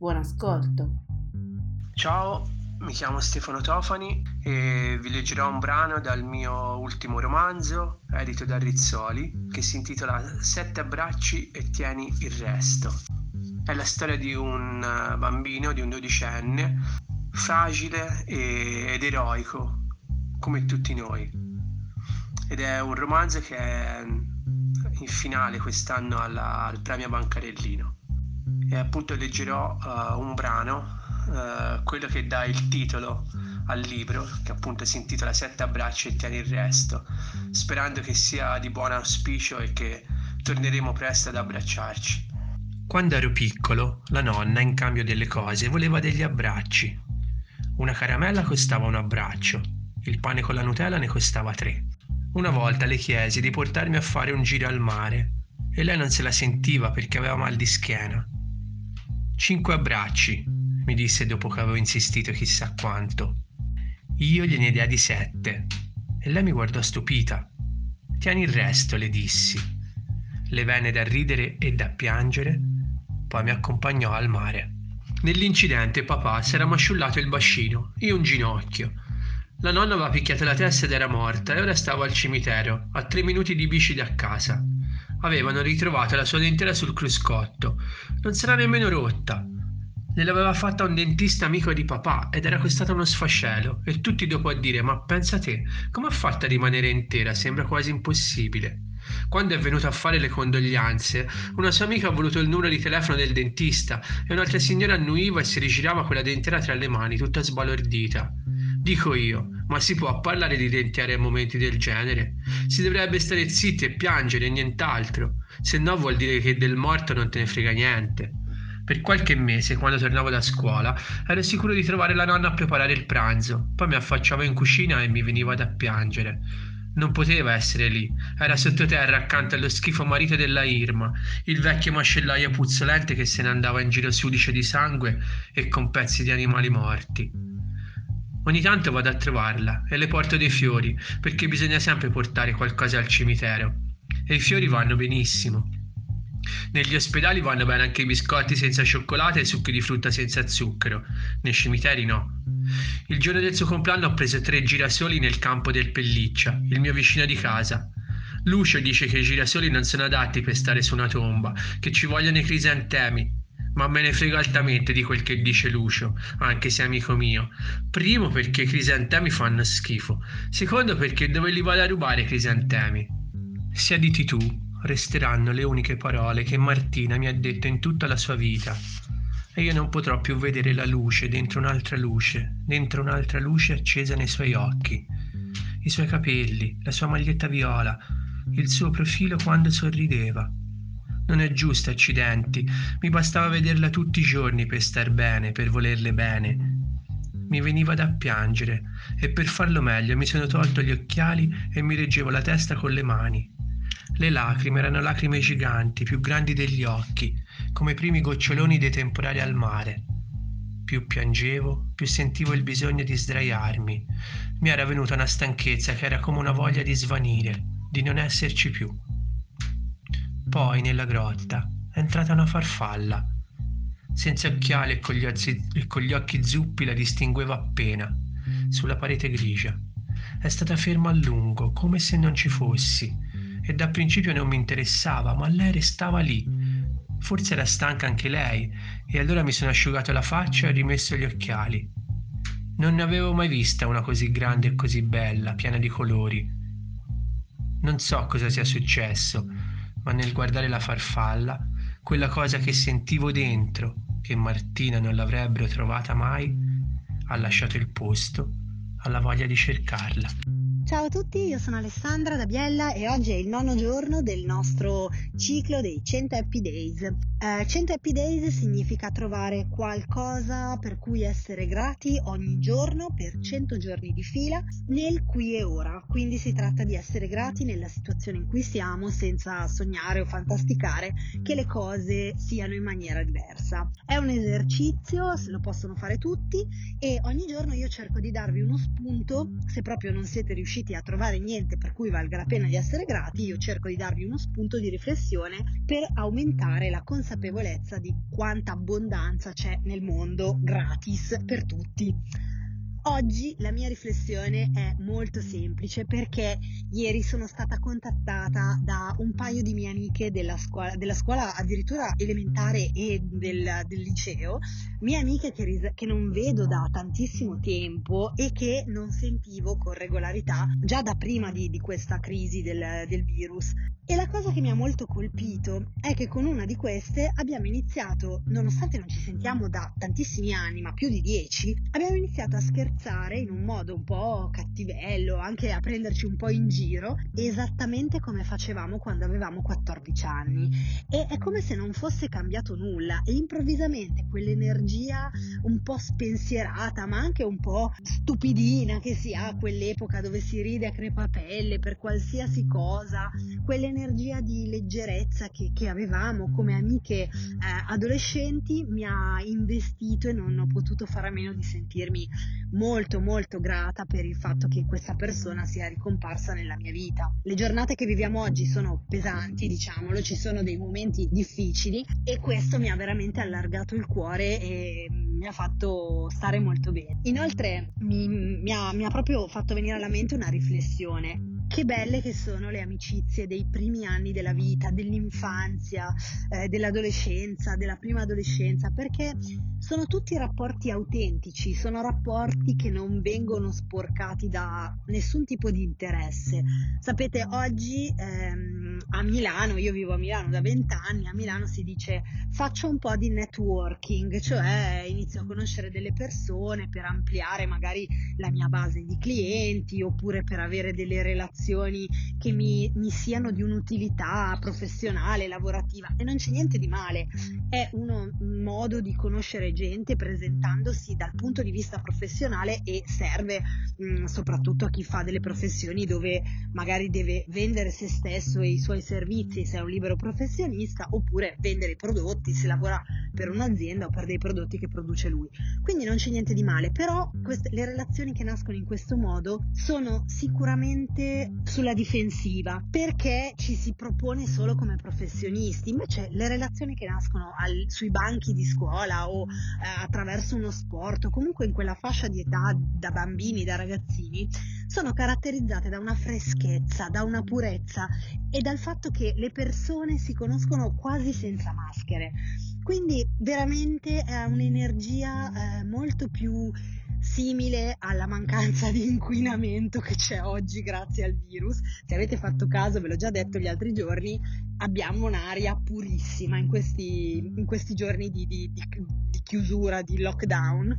Buon ascolto. Ciao, mi chiamo Stefano Tofani e vi leggerò un brano dal mio ultimo romanzo, edito da Rizzoli, che si intitola Sette abbracci e tieni il resto. È la storia di un eh, bambino, di un dodicenne, fragile ed eroico, come tutti noi. Ed è un romanzo che è in finale quest'anno alla, al premio Bancarellino e appunto leggerò uh, un brano, uh, quello che dà il titolo al libro, che appunto si intitola Sette abbracci e tieni il resto, sperando che sia di buon auspicio e che torneremo presto ad abbracciarci. Quando ero piccolo, la nonna, in cambio delle cose, voleva degli abbracci. Una caramella costava un abbraccio, il pane con la Nutella ne costava tre. Una volta le chiesi di portarmi a fare un giro al mare e lei non se la sentiva perché aveva mal di schiena. Cinque abbracci, mi disse dopo che avevo insistito chissà quanto. Io gliene diedi sette e lei mi guardò stupita. Tieni il resto, le dissi. Le venne da ridere e da piangere, poi mi accompagnò al mare. Nell'incidente papà si era masciullato il bacino, io un ginocchio. La nonna aveva picchiato la testa ed era morta e ora stavo al cimitero, a tre minuti di bici da casa avevano ritrovato la sua dentela sul cruscotto. Non s'era nemmeno rotta. Gliel'aveva fatta un dentista amico di papà ed era costata uno sfascello. E tutti dopo a dire: Ma pensa te, come ha fatto a rimanere intera? Sembra quasi impossibile. Quando è venuto a fare le condoglianze, una sua amica ha voluto il numero di telefono del dentista e un'altra signora annuiva e si rigirava con la dentera tra le mani, tutta sbalordita. Dico io, ma si può parlare di dentiere a momenti del genere? Si dovrebbe stare zitti e piangere e nient'altro, se no vuol dire che del morto non te ne frega niente. Per qualche mese, quando tornavo da scuola, ero sicuro di trovare la nonna a preparare il pranzo, poi mi affacciavo in cucina e mi veniva da piangere. Non poteva essere lì, era sottoterra accanto allo schifo marito della Irma, il vecchio macellaio puzzolente che se ne andava in giro sudice di sangue e con pezzi di animali morti. Ogni tanto vado a trovarla e le porto dei fiori, perché bisogna sempre portare qualcosa al cimitero. E i fiori vanno benissimo. Negli ospedali vanno bene anche i biscotti senza cioccolato e i succhi di frutta senza zucchero. Nei cimiteri no. Il giorno del suo compleanno ho preso tre girasoli nel campo del Pelliccia, il mio vicino di casa. Lucio dice che i girasoli non sono adatti per stare su una tomba, che ci vogliono i crisantemi, ma me ne frego altamente di quel che dice Lucio, anche se amico mio. Primo perché i crisantemi fanno schifo, secondo perché dove li vado a rubare i crisantemi? Sia diti tu, resteranno le uniche parole che Martina mi ha detto in tutta la sua vita. E io non potrò più vedere la luce dentro un'altra luce, dentro un'altra luce accesa nei suoi occhi. I suoi capelli, la sua maglietta viola, il suo profilo quando sorrideva non è giusto, accidenti. Mi bastava vederla tutti i giorni per star bene, per volerle bene. Mi veniva da piangere e per farlo meglio mi sono tolto gli occhiali e mi reggevo la testa con le mani. Le lacrime erano lacrime giganti, più grandi degli occhi, come i primi goccioloni dei temporali al mare. Più piangevo, più sentivo il bisogno di sdraiarmi, mi era venuta una stanchezza che era come una voglia di svanire, di non esserci più. Poi nella grotta è entrata una farfalla. Senza occhiali e con gli, occhi, e con gli occhi zuppi la distinguevo appena, sulla parete grigia. È stata ferma a lungo, come se non ci fossi, e da principio non mi interessava, ma lei restava lì. Forse era stanca anche lei, e allora mi sono asciugato la faccia e rimesso gli occhiali. Non ne avevo mai vista una così grande e così bella, piena di colori. Non so cosa sia successo, ma nel guardare la farfalla, quella cosa che sentivo dentro, che Martina non l'avrebbero trovata mai, ha lasciato il posto alla voglia di cercarla. Ciao a tutti, io sono Alessandra da Biella e oggi è il nono giorno del nostro ciclo dei 100 Happy Days. Eh, 100 Happy Days significa trovare qualcosa per cui essere grati ogni giorno per 100 giorni di fila nel qui e ora. Quindi si tratta di essere grati nella situazione in cui siamo senza sognare o fantasticare che le cose siano in maniera diversa. È un esercizio, lo possono fare tutti e ogni giorno io cerco di darvi uno spunto se proprio non siete riusciti a trovare niente per cui valga la pena di essere grati, io cerco di darvi uno spunto di riflessione per aumentare la consapevolezza di quanta abbondanza c'è nel mondo gratis per tutti. Oggi la mia riflessione è molto semplice perché ieri sono stata contattata da un paio di mie amiche della scuola, della scuola addirittura elementare e del, del liceo, mie amiche che, ris- che, non vedo da tantissimo tempo e che non sentivo con regolarità già da prima di, di questa crisi del, del virus. E la cosa che mi ha molto colpito è che con una di queste abbiamo iniziato, nonostante non ci sentiamo da tantissimi anni, ma più di dieci, abbiamo iniziato a scherzare in un modo un po' cattivello, anche a prenderci un po' in giro, esattamente come facevamo quando avevamo 14 anni. E è come se non fosse cambiato nulla e improvvisamente quell'energia un po' spensierata, ma anche un po' stupidina che si ha a quell'epoca dove si ride a crepapelle per qualsiasi cosa, quell'energia energia di leggerezza che, che avevamo come amiche eh, adolescenti mi ha investito e non ho potuto fare a meno di sentirmi molto molto grata per il fatto che questa persona sia ricomparsa nella mia vita. Le giornate che viviamo oggi sono pesanti, diciamolo, ci sono dei momenti difficili e questo mi ha veramente allargato il cuore e mi ha fatto stare molto bene. Inoltre mi, mi, ha, mi ha proprio fatto venire alla mente una riflessione che belle che sono le amicizie dei primi anni della vita, dell'infanzia, eh, dell'adolescenza, della prima adolescenza, perché sono tutti rapporti autentici, sono rapporti che non vengono sporcati da nessun tipo di interesse. Sapete, oggi ehm, a Milano, io vivo a Milano da vent'anni, a Milano si dice faccio un po' di networking, cioè inizio a conoscere delle persone per ampliare magari la mia base di clienti oppure per avere delle relazioni informazioni che mi, mi siano di un'utilità professionale, lavorativa e non c'è niente di male, è uno, un modo di conoscere gente presentandosi dal punto di vista professionale e serve mh, soprattutto a chi fa delle professioni dove magari deve vendere se stesso e i suoi servizi se è un libero professionista oppure vendere i prodotti se lavora per un'azienda o per dei prodotti che produce lui. Quindi non c'è niente di male, però queste, le relazioni che nascono in questo modo sono sicuramente sulla difensiva perché ci si propone solo come professionisti, invece le relazioni che nascono al, sui banchi di scuola o eh, attraverso uno sport o comunque in quella fascia di età da bambini, da ragazzini, sono caratterizzate da una freschezza, da una purezza e dal fatto che le persone si conoscono quasi senza maschere. Quindi veramente è un'energia eh, molto più simile alla mancanza di inquinamento che c'è oggi grazie al virus. Se avete fatto caso, ve l'ho già detto gli altri giorni, abbiamo un'aria purissima in questi, in questi giorni di, di, di, di, chiusura, di lockdown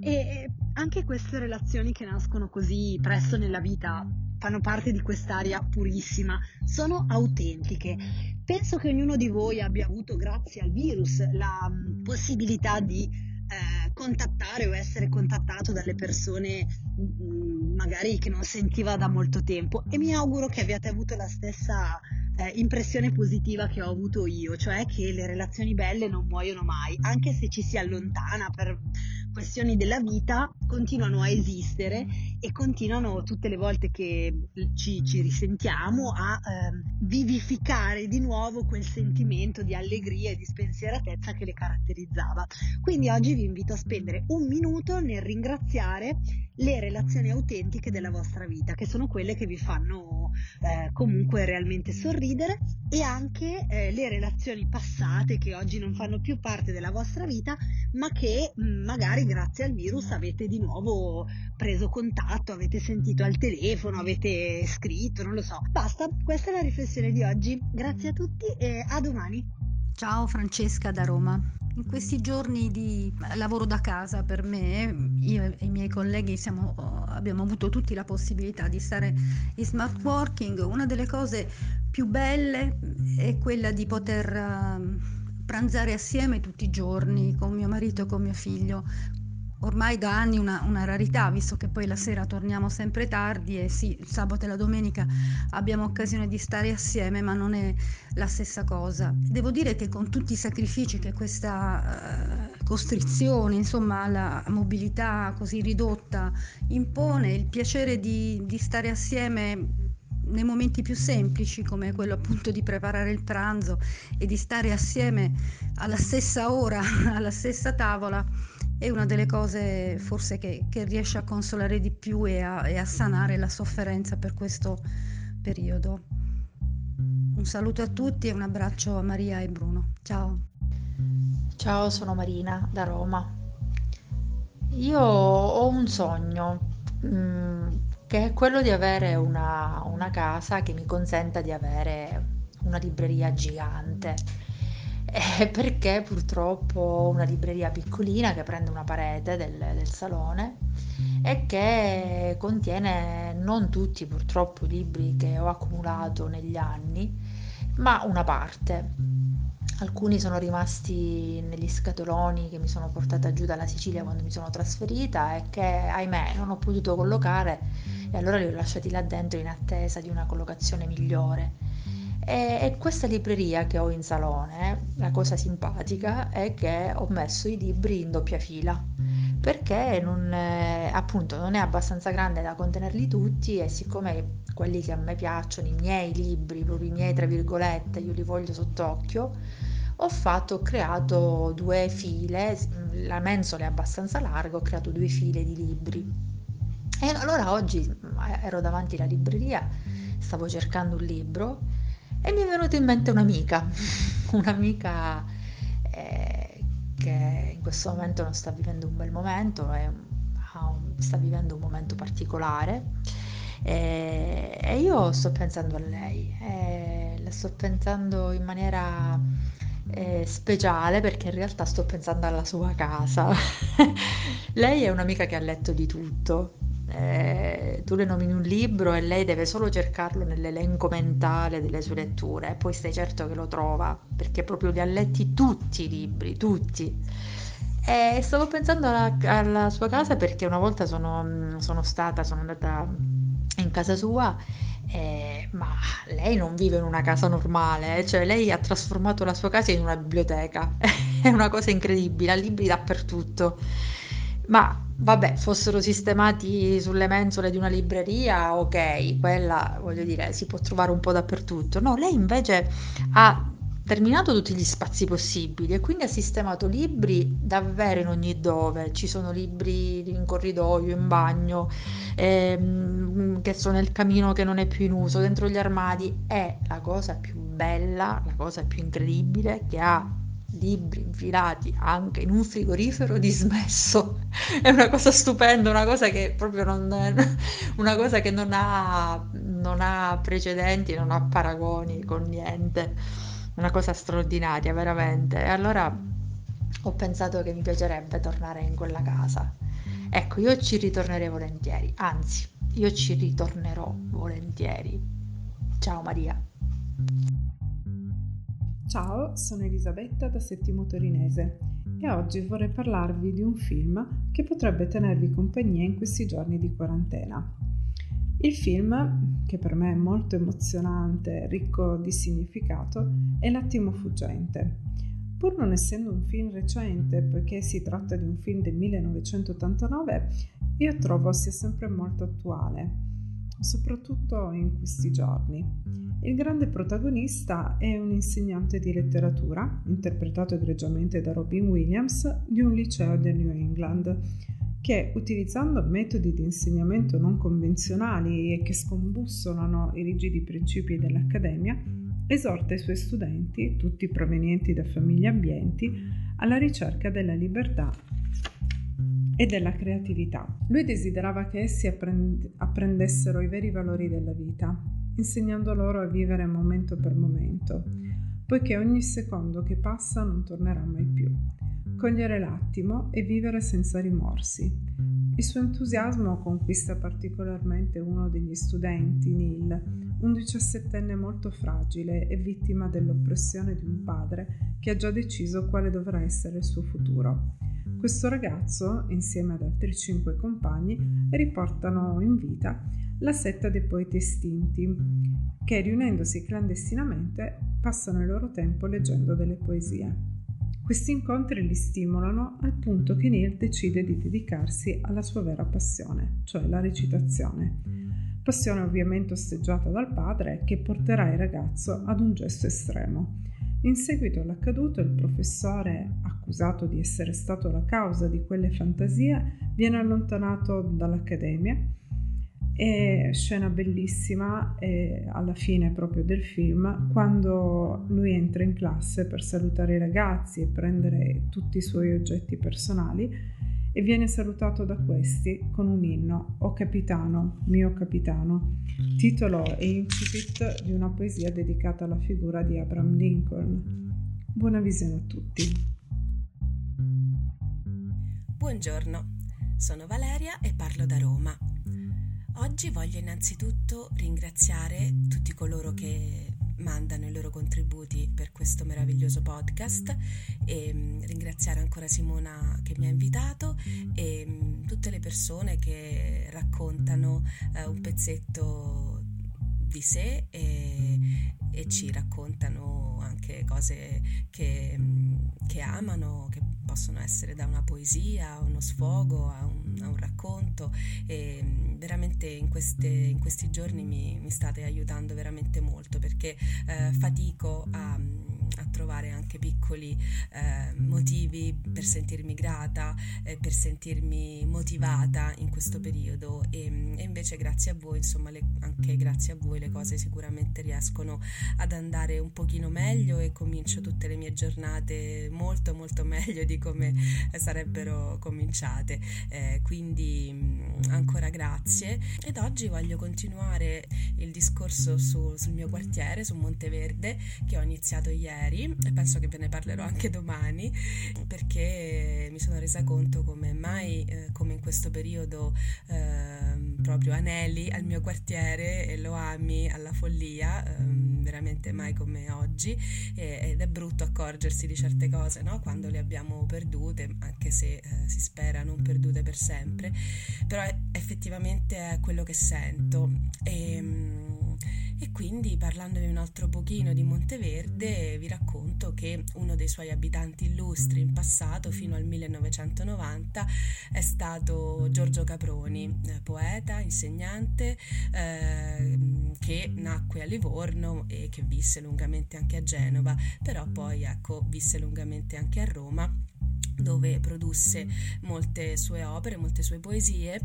e anche queste relazioni che nascono così presto nella vita fanno parte di quest'aria purissima, sono autentiche. Penso che ognuno di voi abbia avuto, grazie al virus, la mm, possibilità di eh, contattare o essere contattato dalle persone mm, magari che non sentiva da molto tempo. E mi auguro che abbiate avuto la stessa eh, impressione positiva che ho avuto io, cioè che le relazioni belle non muoiono mai, anche se ci si allontana per questioni della vita, continuano a esistere e continuano tutte le volte che ci, ci risentiamo a eh, vivificare di nuovo quel sentimento di allegria e di spensieratezza che le caratterizzava. Quindi oggi vi invito a spendere un minuto nel ringraziare le relazioni autentiche della vostra vita, che sono quelle che vi fanno eh, comunque realmente sorridere e anche eh, le relazioni passate che oggi non fanno più parte della vostra vita, ma che mh, mm, magari grazie al virus avete di nuovo preso contatto, avete sentito al telefono, avete scritto, non lo so. Basta, questa è la riflessione di oggi. Grazie a tutti e a domani. Ciao Francesca da Roma. In questi giorni di lavoro da casa per me, io e i miei colleghi siamo, abbiamo avuto tutti la possibilità di stare in smart working. Una delle cose più belle è quella di poter uh, pranzare assieme tutti i giorni con mio marito e con mio figlio, ormai da anni una, una, rarità, visto che poi la sera torniamo sempre tardi e sì, il sabato e la domenica abbiamo occasione di stare assieme, ma non è la stessa cosa. Devo dire che con tutti i sacrifici che questa uh, costrizione, insomma, la mobilità così ridotta impone, il piacere di, di stare assieme nei momenti più semplici come quello appunto di preparare il pranzo e di stare assieme alla stessa ora, alla stessa tavola, è una delle cose forse che, che riesce a consolare di più e a, e a sanare la sofferenza per questo periodo. Un saluto a tutti e un abbraccio a Maria e Bruno. Ciao. Ciao, sono Marina da Roma. Io ho un sogno mm, che è quello di avere una, una casa che mi consenta di avere una libreria gigante eh, perché purtroppo ho una libreria piccolina che prende una parete del, del salone e che contiene non tutti purtroppo i libri che ho accumulato negli anni, ma una parte. Alcuni sono rimasti negli scatoloni che mi sono portata giù dalla Sicilia quando mi sono trasferita e che ahimè non ho potuto collocare e allora li ho lasciati là dentro in attesa di una collocazione migliore. E, e, questa libreria che ho in salone, la cosa simpatica è che ho messo i libri in doppia fila perché non, è, appunto non è abbastanza grande da contenerli tutti e siccome quelli che a me piacciono, i miei libri, proprio i miei tra virgolette, io li voglio sott'occhio, ho fatto, ho creato due file, la mensola è abbastanza larga, ho creato due file di libri. E allora oggi ero davanti alla libreria, stavo cercando un libro e mi è venuta in mente un'amica, un'amica eh, che in questo momento non sta vivendo un bel momento, è, un, sta vivendo un momento particolare. E, e io sto pensando a lei, e la sto pensando in maniera eh, speciale perché in realtà sto pensando alla sua casa. lei è un'amica che ha letto di tutto, eh, tu le nomini un libro e lei deve solo cercarlo nell'elenco mentale delle sue letture e poi stai certo che lo trova perché proprio li ha letti tutti i libri, tutti. E stavo pensando alla, alla sua casa perché una volta sono, sono, stata, sono andata in casa sua, eh, ma lei non vive in una casa normale, cioè lei ha trasformato la sua casa in una biblioteca, è una cosa incredibile, ha libri dappertutto. Ma vabbè, fossero sistemati sulle mensole di una libreria, ok, quella voglio dire si può trovare un po' dappertutto. No, lei invece ha terminato tutti gli spazi possibili e quindi ha sistemato libri davvero in ogni dove. Ci sono libri in corridoio, in bagno, ehm, che sono nel camino che non è più in uso, dentro gli armadi. È la cosa più bella, la cosa più incredibile che ha libri infilati anche in un frigorifero dismesso. È una cosa stupenda, una cosa che proprio non, una cosa che non ha, non ha precedenti, non ha paragoni con niente. Una cosa straordinaria, veramente. E allora ho pensato che mi piacerebbe tornare in quella casa. Ecco, io ci ritornerei volentieri, anzi, io ci ritornerò volentieri. Ciao Maria. Ciao, sono Elisabetta da Settimo Torinese e oggi vorrei parlarvi di un film che potrebbe tenervi compagnia in questi giorni di quarantena. Il film, che per me è molto emozionante, ricco di significato, è L'attimo fuggente. Pur non essendo un film recente, poiché si tratta di un film del 1989, io trovo sia sempre molto attuale, soprattutto in questi giorni. Il grande protagonista è un insegnante di letteratura, interpretato egregiamente da Robin Williams, di un liceo del New England, che utilizzando metodi di insegnamento non convenzionali e che scombussolano i rigidi principi dell'accademia, esorta i suoi studenti, tutti provenienti da famiglie ambienti, alla ricerca della libertà e della creatività. Lui desiderava che essi apprend- apprendessero i veri valori della vita, insegnando loro a vivere momento per momento, poiché ogni secondo che passa non tornerà mai più. Cogliere l'attimo e vivere senza rimorsi. Il suo entusiasmo conquista particolarmente uno degli studenti, Neil, un diciassettenne molto fragile e vittima dell'oppressione di un padre che ha già deciso quale dovrà essere il suo futuro. Questo ragazzo, insieme ad altri cinque compagni, riportano in vita la setta dei poeti estinti, che riunendosi clandestinamente passano il loro tempo leggendo delle poesie. Questi incontri li stimolano al punto che Neil decide di dedicarsi alla sua vera passione, cioè la recitazione. Passione ovviamente osteggiata dal padre che porterà il ragazzo ad un gesto estremo. In seguito all'accaduto, il professore, accusato di essere stato la causa di quelle fantasie, viene allontanato dall'accademia. E scena bellissima e alla fine proprio del film quando lui entra in classe per salutare i ragazzi e prendere tutti i suoi oggetti personali e viene salutato da questi con un inno O capitano, mio capitano, titolo e incipit di una poesia dedicata alla figura di Abraham Lincoln. Buona visione a tutti. Buongiorno, sono Valeria e parlo da Roma. Oggi voglio innanzitutto ringraziare tutti coloro che mandano i loro contributi per questo meraviglioso podcast e mm, ringraziare ancora Simona che mi ha invitato persone che raccontano eh, un pezzetto di sé e, e ci raccontano anche cose che, che amano, che possono essere da una poesia a uno sfogo, a un, a un racconto e veramente in, queste, in questi giorni mi, mi, state aiutando veramente molto perché eh, fatico a a trovare anche piccoli eh, motivi per sentirmi grata, eh, per sentirmi motivata in questo periodo e, e invece grazie a voi, insomma, le, anche grazie a voi le cose sicuramente riescono ad andare un pochino meglio e comincio tutte le mie giornate molto molto meglio di come sarebbero cominciate. Eh, quindi mm, ancora grazie. Ed oggi voglio continuare il discorso su, sul mio quartiere, su Monteverde, che ho iniziato ieri e penso che ve ne parlerò anche domani perché mi sono resa conto come mai eh, come in questo periodo eh, proprio anelli al mio quartiere e lo ami alla follia eh, veramente mai come oggi e, ed è brutto accorgersi di certe cose no? quando le abbiamo perdute anche se eh, si spera non perdute per sempre però effettivamente è quello che sento e, ehm, e quindi parlandovi un altro pochino di Monteverde vi racconto che uno dei suoi abitanti illustri in passato fino al 1990 è stato Giorgio Caproni, eh, poeta, insegnante eh, che nacque a Livorno e che visse lungamente anche a Genova, però poi ecco visse lungamente anche a Roma dove produsse molte sue opere, molte sue poesie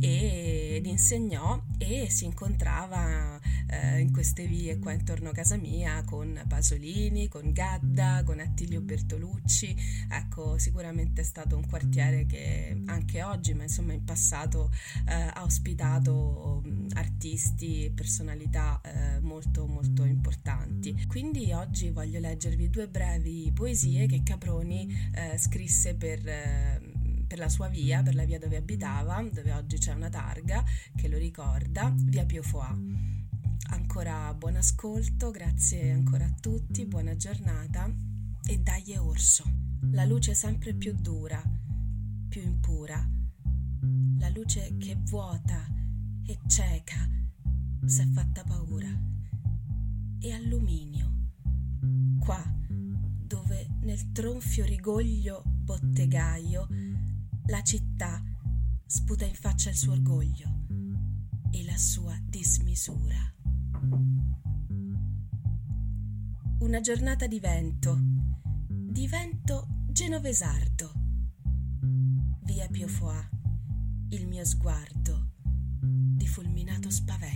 ed insegnò e si incontrava eh, in queste vie qua intorno a casa mia con Pasolini, con Gadda, con Attilio Bertolucci. Ecco, sicuramente è stato un quartiere che anche oggi, ma insomma in passato, eh, ha ospitato artisti e personalità eh, molto molto importanti. Quindi oggi voglio leggervi due brevi poesie che Caproni eh, scrisse scrisse per, eh, per, la sua via, per la via dove abitava, dove oggi c'è una targa che lo ricorda, via Pio Foà. Ancora buon ascolto, grazie ancora a tutti, buona giornata e dai orso. La luce sempre più dura, più impura, la luce che vuota e cieca s'è fatta paura. E alluminio, qua dove nel tronfio rigoglio bottegaio la città sputa in faccia il suo orgoglio e la sua dismisura. Una giornata di vento, di vento genovesardo. Via Piofoy, il mio sguardo di fulminato spavento.